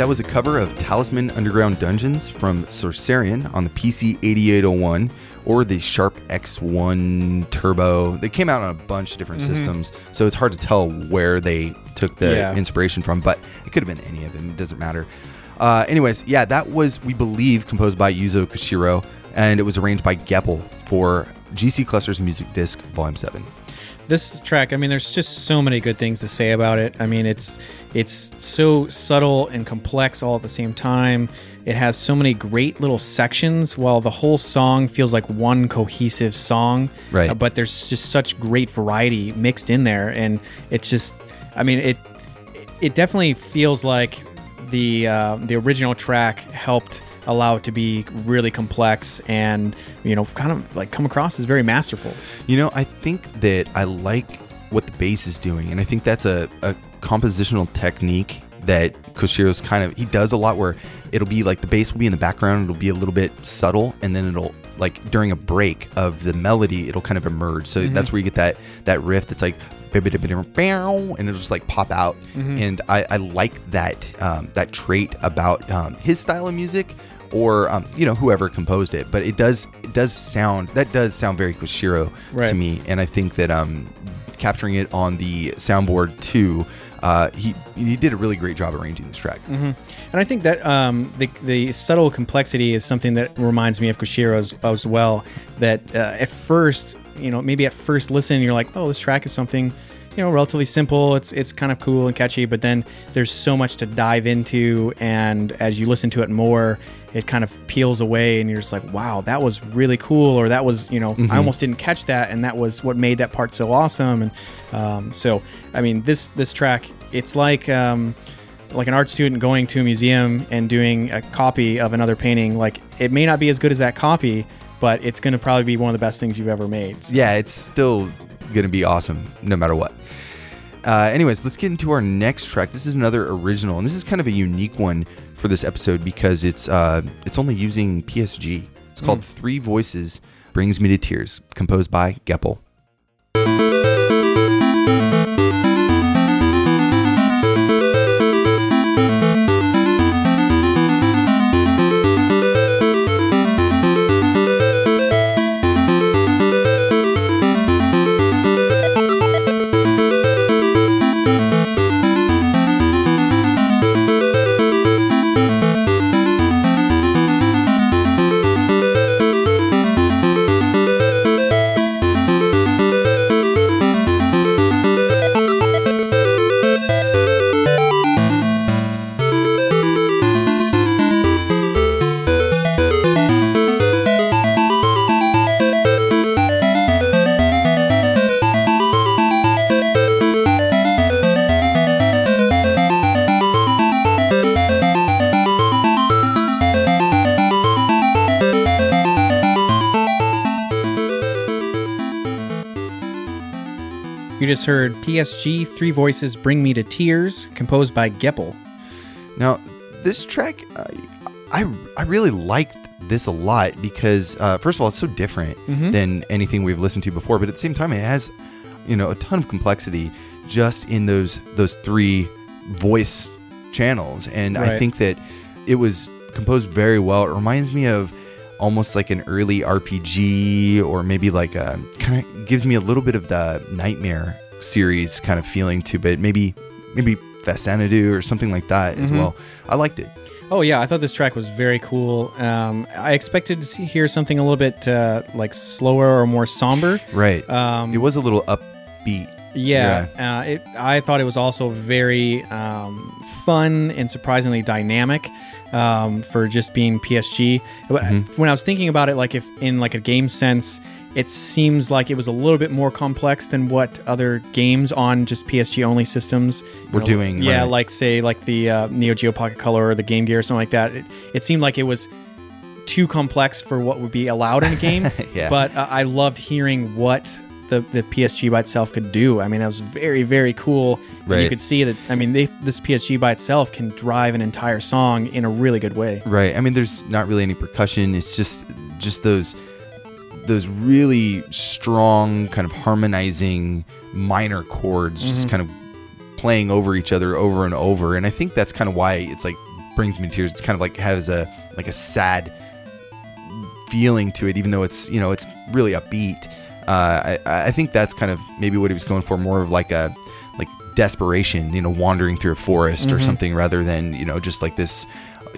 that was a cover of Talisman Underground Dungeons from Sorcerian on the PC 8801 or the Sharp X1 Turbo. They came out on a bunch of different systems, so it's hard to tell where they took the Yeah. inspiration from, but it could have been any of them. It doesn't matter. Uh, anyways, yeah, that was, we believe, composed by Yuzo Koshiro, and it was arranged by Geppel for GC Clusters Music Disc Volume 7. this track i mean there's just so many good things to say about it i mean it's it's so subtle and complex all at the same time. It has so many great little sections while the whole song feels like one cohesive song. Right. Uh, but there's just such great variety mixed in there and it's just i mean it it definitely feels like the uh, the original track helped allow it to be really complex and you know kind of like come across as very masterful. You know, I think that I like what the bass is doing, and I think that's a, a compositional technique that Koshiro's kind of he does a lot where it'll be like the bass will be in the background, it'll be a little bit subtle, and then it'll like during a break of the melody, it'll kind of emerge. So that's where you get that that riff that's like and it'll just like pop out. And I, I like that um, that trait about um, his style of music or um, you know whoever composed it. But it does it does sound that does sound very Koshiro Right. to me, and I think that um, capturing it on the soundboard too, uh, he he did a really great job arranging this track. And I think that um, the the subtle complexity is something that reminds me of Koshiro as, as well. That uh, at first, you know, maybe at first listen, you're like, oh, this track is something, you know, relatively simple. It's it's kind of cool and catchy, but then there's so much to dive into, and as you listen to it more, it kind of peels away, and you're just like, wow, that was really cool, or that was, you know, I almost didn't catch that, and that was what made that part so awesome. And um, so, I mean, this this track, it's like. Um, like an art student going to a museum and doing a copy of another painting like it may not be as good as that copy but it's going to probably be one of the best things you've ever made So- Yeah, it's still going to be awesome no matter what. Uh, anyways, let's get into our next track. This is another original, and this is kind of a unique one for this episode because it's uh, it's only using PSG. It's called Three Voices Brings Me to Tears, composed by Geppel. Just heard PSG Three Voices Bring Me to Tears, composed by Geppel. Now, this track, uh, I I really liked this a lot because uh, first of all, it's so different than anything we've listened to before, but at the same time, it has you know a ton of complexity just in those those three voice channels, and I think that it was composed very well. It reminds me of almost like an early RPG or maybe like a kind of gives me a little bit of the Nightmare series kind of feeling to it. Maybe maybe Faxanadu or something like that as Mhm. well. I liked it. Oh yeah, I thought this track was very cool. Um, I expected to hear something a little bit uh, like slower or more somber. Right. Um, it was a little upbeat. Yeah, Uh, it, I thought it was also very um, fun and surprisingly dynamic um, for just being PSG. But When I was thinking about it, like if in like a game sense, it seems like it was a little bit more complex than what other games on just PSG only systems Were know, doing, Yeah, right. like say like the uh, Neo Geo Pocket Color or the Game Gear or something like that. It, it seemed like it was too complex for what would be allowed in a game. Yeah. But uh, I loved hearing what the, the PSG by itself could do. I mean, that was very, very cool. And You could see that, I mean, they, this PSG by itself can drive an entire song in a really good way. Right. I mean, there's not really any percussion. It's just just those those really strong kind of harmonizing minor chords just mm-hmm. kind of playing over each other over and over. And I think that's kind of why it's like brings me to tears. It's kind of like has a like a sad feeling to it, even though it's you know it's really upbeat. Uh, I, I think that's kind of maybe what he was going for, more of like a like desperation, you know, wandering through a forest or something, rather than you know just like this,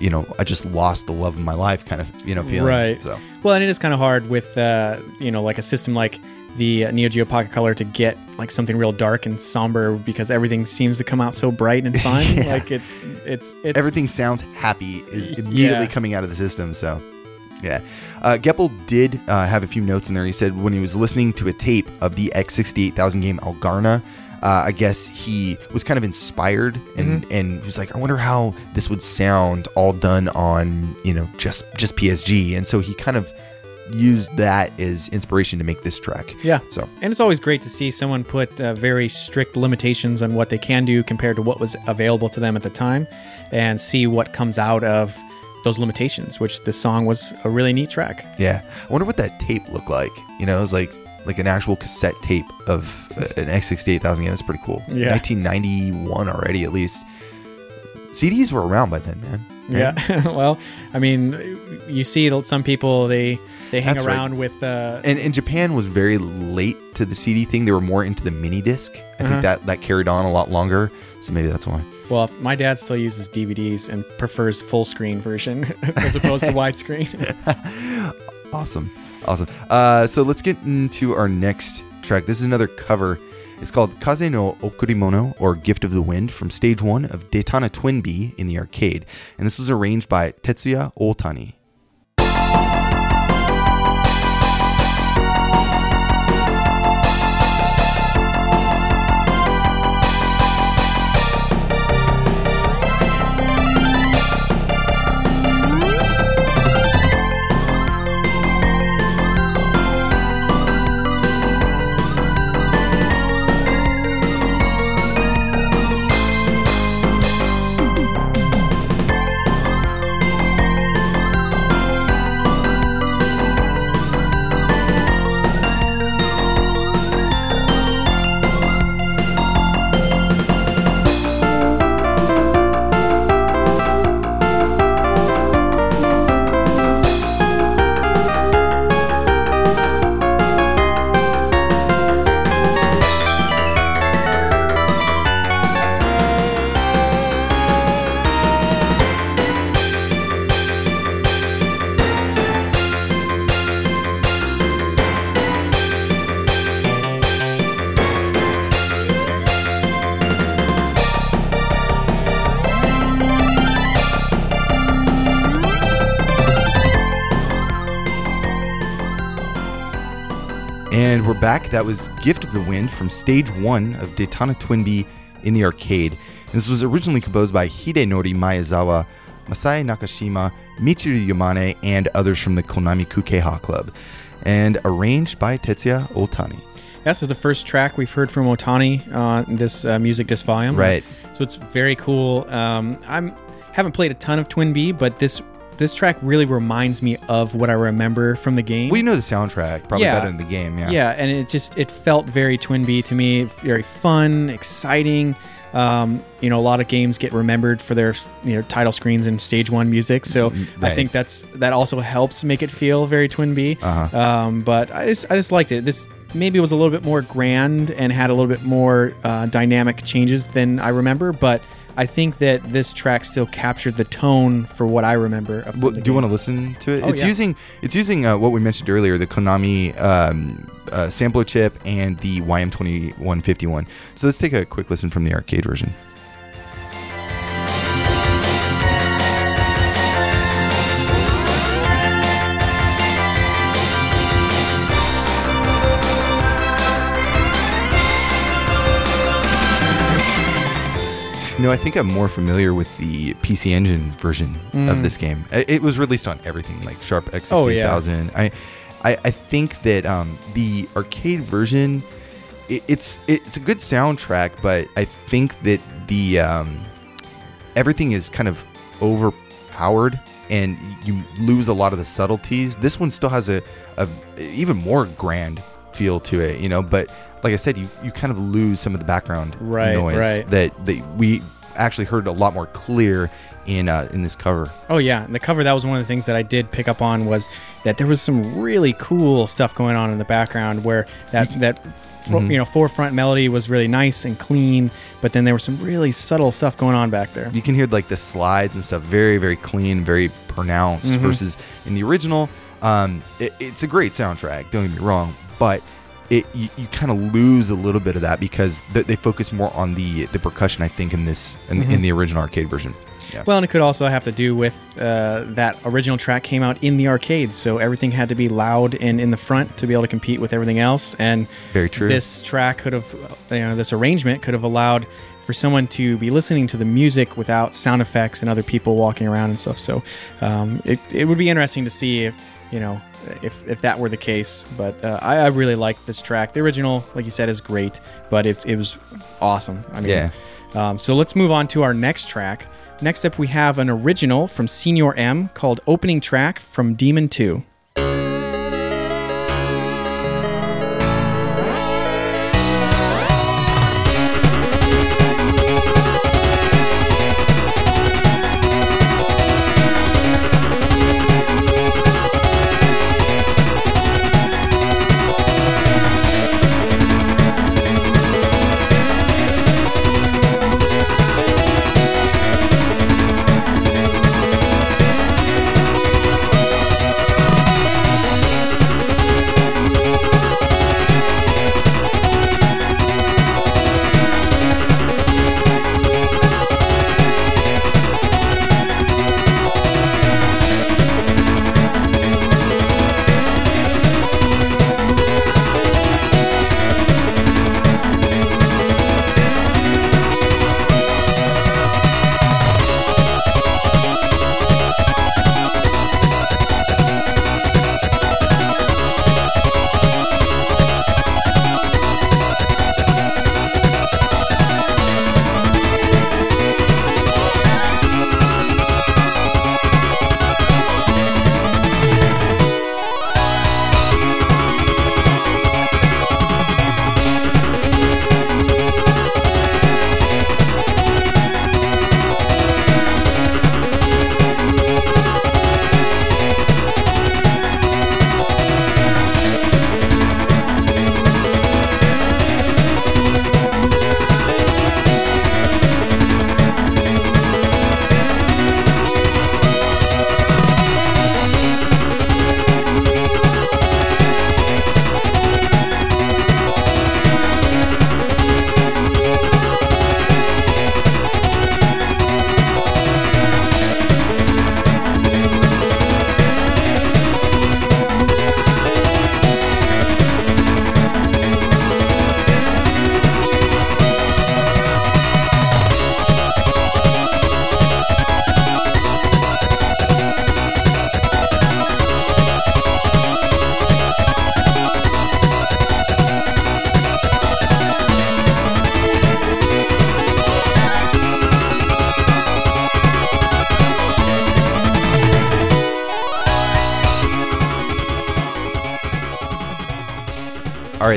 you know, I just lost the love of my life kind of you know feeling. Right. So Well, and it is kind of hard with, uh, you know, like a system like the uh, Neo Geo Pocket Color to get like something real dark and somber because everything seems to come out so bright and fun. Yeah. Like it's, it's, it's everything sounds happy is immediately yeah. coming out of the system. So, yeah. Uh, Geppel did uh, have a few notes in there. He said when he was listening to a tape of the X68000 game Algarna, uh, I guess he was kind of inspired and Mm-hmm. and he was like, I wonder how this would sound all done on you know just just PSG. And so he kind of used that as inspiration to make this track. Yeah. So And it's always great to see someone put uh, very strict limitations on what they can do compared to what was available to them at the time and see what comes out of those limitations, which this song was a really neat track. Yeah, I wonder what that tape looked like. You know, it was like like an actual cassette tape of uh, an X68000 game. That's pretty cool. Yeah. 1991 already, at least. CDs were around by then, man. right? Yeah. well, I mean, you see some people, they, they hang That's right. around with, uh, And, and Japan was very late to the CD thing. They were more into the mini disc. I Uh-huh. think that that carried on a lot longer. So maybe that's why. Well, my dad still uses DVDs and prefers full screen version as opposed to widescreen. Awesome. Awesome. Uh, so let's get into our next track. This is another cover. It's called Kaze no Okurimono, or Gift of the Wind, from stage one of Detana TwinBee in the arcade. And this was arranged by Tetsuya Otani. And. That was Gift of the Wind from stage one of Detana TwinBee in the arcade. And this was originally composed by Hidenori Maezawa, Masai Nakashima, Michiru Yamane, and others from the Konami Kukeiha Club, and arranged by Tetsuya Otani. Yeah, so the first track we've heard from Otani on this uh, music disc volume. Right. So it's very cool. Um, I'm haven't played a ton of Twinbee, but this this track really reminds me of what I remember from the game. Well, you know the soundtrack probably Yeah. better than the game. Yeah. Yeah, and it just it felt very Twinbee to me. Very fun, exciting. Um, you know, a lot of games get remembered for their you know title screens and stage one music. So I think that's that also helps make it feel very Twinbee. Uh-huh. Um, but I just I just liked it. This maybe was a little bit more grand and had a little bit more uh, dynamic changes than I remember, but. I think that this track still captured the tone for what I remember. Of Well, do you want to listen to it? Oh, it's yeah. using it's using uh, what we mentioned earlier, the Konami um, uh, sampler chip and the YM2151. So let's take a quick listen from the arcade version. Know, I think I'm more familiar with the PC Engine version of this game. It was released on everything, like Sharp Mm. Oh, yeah. X68000. I, I, I think that um, the arcade version, it, it's it's a good soundtrack, but I think that the um, everything is kind of overpowered and you lose a lot of the subtleties. This one still has a, a even more grand feel to it, you know, but like I said, you, you kind of lose some of the background Right, noise right. that, that we actually heard a lot more clear in uh, in this cover. Oh yeah, and the cover that was one of the things that I did pick up on was that there was some really cool stuff going on in the background where that that fro- Mm-hmm. you know forefront melody was really nice and clean, but then there was some really subtle stuff going on back there. You can hear like the slides and stuff very very clean, very pronounced Mm-hmm. versus in the original. Um, it, it's a great soundtrack. Don't get me wrong, but it you, you kind of lose a little bit of that because th- they focus more on the the percussion. I think in this in, Mm-hmm. in the original arcade version. Yeah. Well, and it could also have to do with uh, that original track came out in the arcades, so everything had to be loud and in the front to be able to compete with everything else. And Very true. This track could have, you know, this arrangement could have allowed for someone to be listening to the music without sound effects and other people walking around and stuff. So um, it, it would be interesting to see if, you know, if, if that were the case. But uh, I, I really like this track. The original, like you said, is great, but it, it was awesome. I mean, Yeah. um, so let's move on to our next track. Next up, we have an original from Senor M called Opening Track from Demon 2.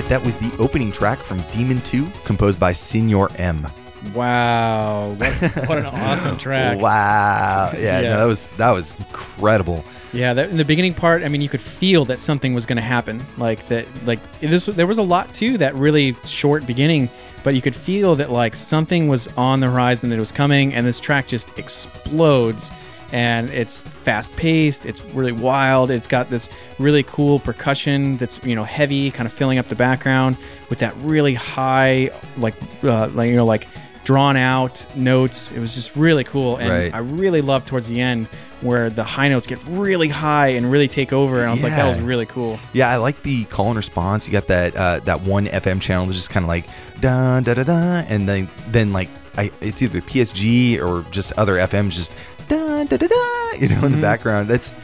That was the opening track from Demon 2, composed by Senor M. Wow, what, what an awesome track! Wow. Yeah, Yeah. No, that was that was incredible. Yeah, that, in the beginning part, I mean, you could feel that something was going to happen. Like that, like this. There was a lot too that really short beginning, but you could feel that like something was on the horizon that it was coming, and this track just explodes. And it's fast paced. It's really wild. It's got this really cool percussion that's you know heavy, kind of filling up the background with that really high, like uh, like you know like drawn out notes. It was just really cool, and Right. I really love towards the end where the high notes get really high and really take over. And I was like, that was really cool. Yeah, I like the call and response. You got that uh, that one FM channel that's just kind of like da da da da, and then then like I, it's either PSG or just other FMs just da da da da, you know, in the mm-hmm. background. That's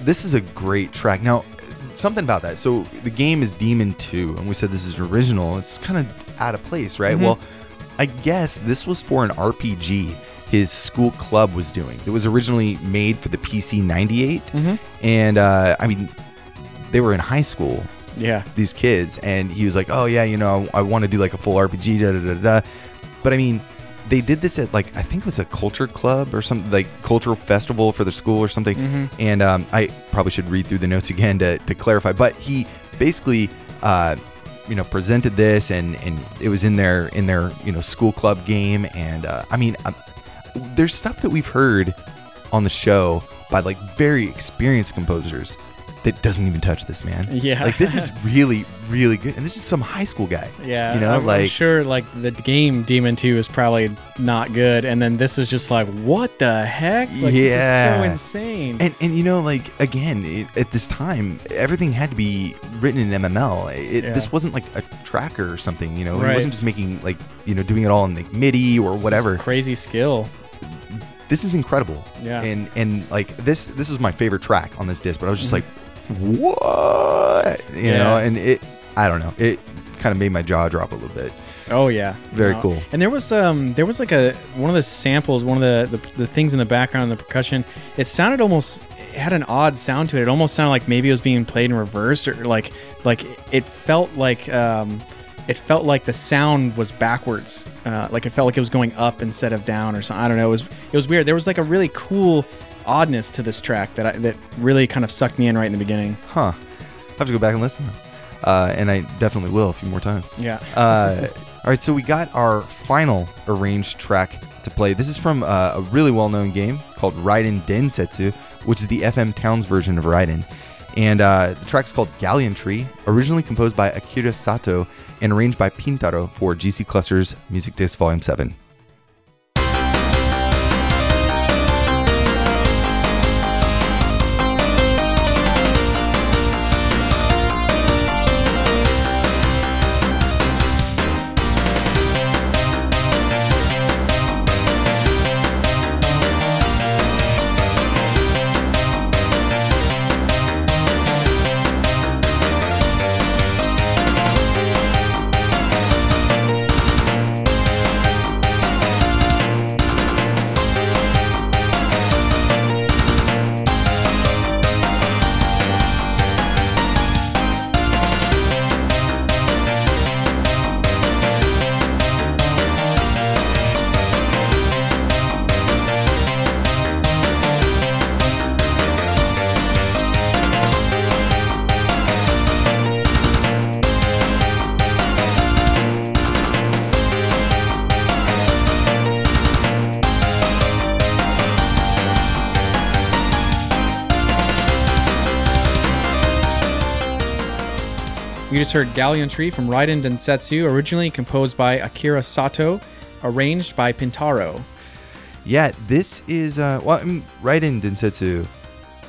this is a great track. Now, something about that. So the game is Demon Two, and we said this is original. It's kind of out of place, right? Mm-hmm. Well, I guess this was for an RPG his school club was doing. It was originally made for the PC 98, mm-hmm. and uh, I mean, they were in high school Yeah. these kids and he was like oh yeah you know i, want to do like a full rpg da, da da da but i mean they did this at like i think it was a culture club or something like cultural festival for the school or something. And um, i probably should read through the notes again to, to clarify but he basically uh, you know presented this and and it was in their in their you know school club game. And uh, i mean um, there's stuff that we've heard on the show by like very experienced composers that doesn't even touch this man Yeah. like this is really really good and this is some high school guy Yeah. you know I'm, I'm like sure like the game Demon 2 is probably not good. And then this is just like, what the heck? Like, Yeah. This is so insane. and and you know like again it, at this time everything had to be written in mml it, Yeah. this wasn't like a tracker or something you know Right. he wasn't just making like you know doing it all in like midi or This whatever crazy skill. this is incredible Yeah. and and like this this is my favorite track on this disc but i was just mm-hmm. like what you. Yeah. know and it i don't know it kind of made my jaw drop a little bit Oh yeah, Very cool. And there was um there was like a one of the samples, one of the the, the things in the background, the percussion. It sounded almost it had an odd sound to it. It almost sounded like maybe it was being played in reverse or like like it felt like um it felt like the sound was backwards. Uh, like it felt like it was going up instead of down or something. I don't know. It was it was weird. There was like a really cool oddness to this track that I, that really kind of sucked me in right in the beginning. huh I have to go back and listen uh, and i definitely will a few more times Yeah. Uh, all right, so we got our final arranged track to play. This is from uh, a really well-known game called Raiden Densetsu, which is the FM Towns version of Raiden. And uh, the track's called Galleon Tree, originally composed by Akira Sato and arranged by Pintaro for GC Cluster's Music Disc Volume 7. Just heard Galleon Tree from Raiden Densetsu, originally composed by Akira Sato, arranged by Pintaro. Yeah, this is uh, well, I mean, Raiden Densetsu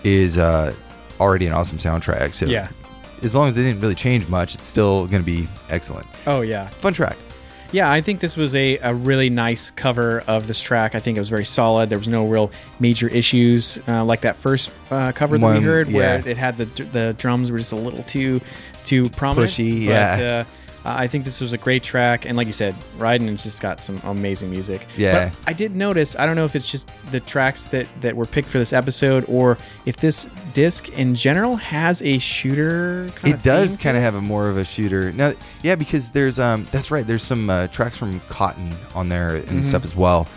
is uh, already an awesome soundtrack. So Yeah. as long as they didn't really change much, it's still going to be excellent. Oh, yeah. Fun track. Yeah, I think this was a, a really nice cover of this track. I think it was very solid. There was no real major issues uh, like that first uh, cover that we heard, where it had the the drums were just a little too too prominent. Pushy, But, yeah. Uh, Uh, I think this was a great track, and like you said, Raiden has just got some amazing music. Yeah. But I did notice. I don't know if it's just the tracks that that were picked for this episode, or if this disc in general has a shooter. Kind It does kind of have a more of a shooter. Now, yeah, because there's um that's right. There's some uh, tracks from Cotton on there and Mm-hmm. stuff as well.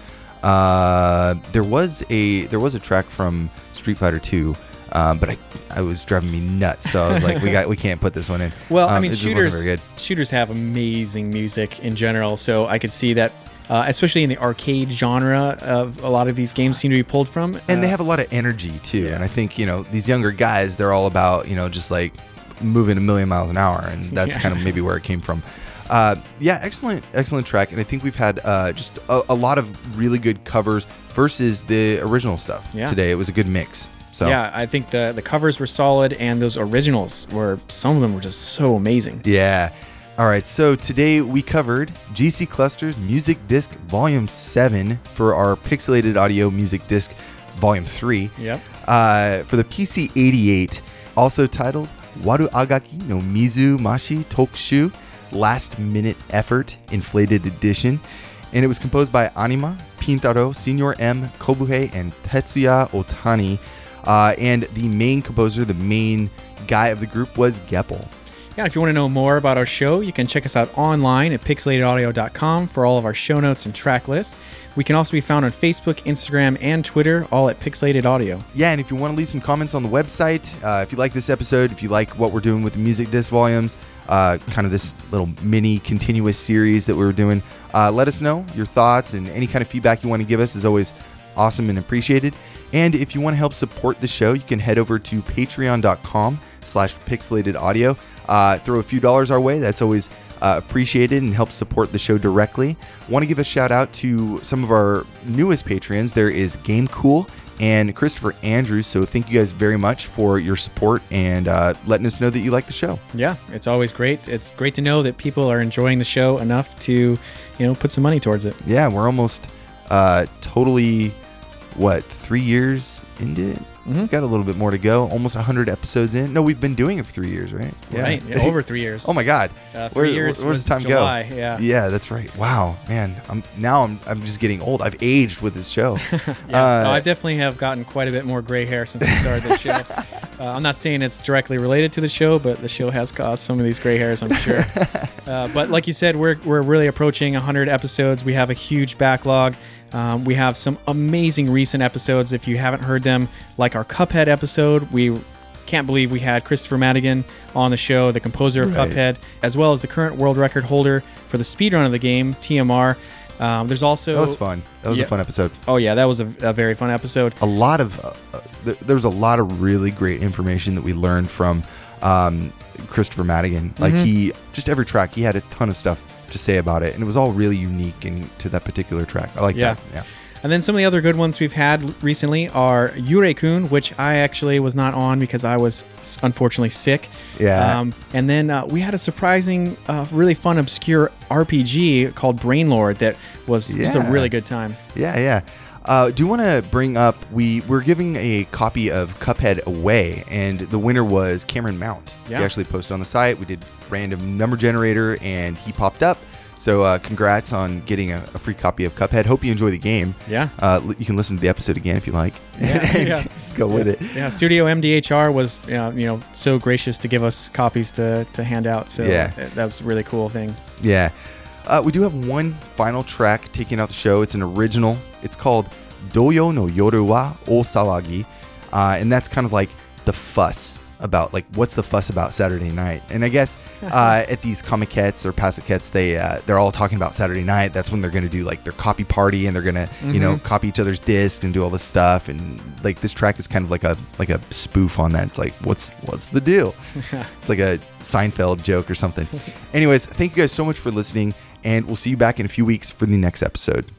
Uh, there was a there was a track from Street Fighter 2. Um, but I, I was driving me nuts, so I was like, "We got, we can't put this one in." Well, I Um, mean, just wasn't shooters good. shooters have amazing music in general, so I could see that, uh, especially in the arcade genre of a lot of these games seem to be pulled from. and they Uh, have a lot of energy too. yeah. And I think you know these younger guys, they're all about you know just like moving a million miles an hour, and that's Yeah. kind of maybe where it came from. Uh, yeah, excellent, excellent track, and I think we've had uh, just a, a lot of really good covers versus the original stuff Yeah. today. It was a good mix. So Yeah, I think the the covers were solid, and those originals were some of them were just so amazing. Yeah. All right. So today we covered GC Clusters Music Disc Volume 7 for our Pixelated Audio Music Disc Volume 3. Yep. Uh, for the PC 88, also titled Waru Agaki no Mizu Mashi Tokushu Last Minute Effort Inflated Edition. And it was composed by Anima, Pintaro, Senor M, Kobuhei, and Tetsuya Otani. Uh, and the main composer, the main guy of the group was Geppel. Yeah, if you want to know more about our show, you can check us out online at pixelatedaudio.com for all of our show notes and track lists. We can also be found on Facebook, Instagram, and Twitter, all at Pixelated Audio. yeah, and if you want to leave some comments on the website, uh, if you like this episode, if you like what we're doing with the music disc volumes, uh, kind of this little mini continuous series that we were doing, uh, let us know your thoughts and any kind of feedback you want to give us is always awesome and appreciated. And if you want to help support the show, you can head over to patreon.com slash pixelated audio. Uh, throw a few dollars our way. That's always uh, appreciated and helps support the show directly. Want to give a shout out to some of our newest patrons. There is Game Cool and Christopher Andrews. So thank you guys very much for your support and uh, letting us know that you like the show. Yeah, it's always great. It's great to know that people are enjoying the show enough to, you know, put some money towards it. Yeah, we're almost uh, totally, what, three years into it? Mhm. Got a little bit more to go. Almost 100 episodes in. No, we've been doing it for three years, right? Right? Yeah, over three years. Oh my God! Uh, three years where's the time July, go? yeah. yeah, that's right. Wow, man, I'm now I'm I'm just getting old. I've aged with this show. Yeah, Uh, no, I definitely have gotten quite a bit more gray hair since we started the show. Uh, I'm not saying it's directly related to the show, but the show has caused some of these gray hairs, I'm sure. uh, but like you said, we're, we're really approaching 100 episodes. We have a huge backlog. Um, we have some amazing recent episodes. If you haven't heard them, like our Cuphead episode, we can't believe we had Kristofer Maddigan on the show, the composer of Right. Cuphead, as well as the current world record holder for the speedrun of the game, TMR. Um, there's also that was fun. That was Yeah. a fun episode. Oh yeah, that was a, a very fun episode. a lot of uh, uh, th- there was a lot of really great information that we learned from um, Kristofer Maddigan. Like Mhm. he just every track he had a ton of stuff to say about it, and it was all really unique and to that particular track. I like Yeah. that. Yeah. And then some of the other good ones we've had recently are Yurei-kun, which I actually was not on because I was unfortunately sick. Yeah. Um, and then uh, we had a surprising, uh, really fun, obscure RPG called Brainlord that was just a really good time. Yeah, yeah. Uh, do you want to bring up? We we're giving a copy of Cuphead away, and the winner was Cameron Mount. Yeah. He actually posted on the site. We did random number generator, and he popped up. So uh, congrats on getting a, a free copy of Cuphead. Hope you enjoy the game. Yeah. Uh, li- you can listen to the episode again if you like. Yeah, yeah. Go with it. Yeah, Studio MDHR was uh, you know so gracious to give us copies to, to hand out. So Yeah. that, that was a really cool thing. Yeah. Uh, we do have one final track taking out the show. It's an original. It's called Doyo no Yoru wa Osawagi. Uh, and that's kind of like the fuss about, like, what's the fuss about Saturday night? And I guess uh, at these Comikets or paciquettes, they, uh, they're all talking about Saturday night. That's when they're going to do, like, their copy party and they're going to, you know, Mhm. copy each other's discs and do all this stuff. And, like, this track is kind of like a, like a spoof on that. It's like, what's, what's the deal? It's like a Seinfeld joke or something. Anyways, thank you guys so much for listening, and we'll see you back in a few weeks for the next episode.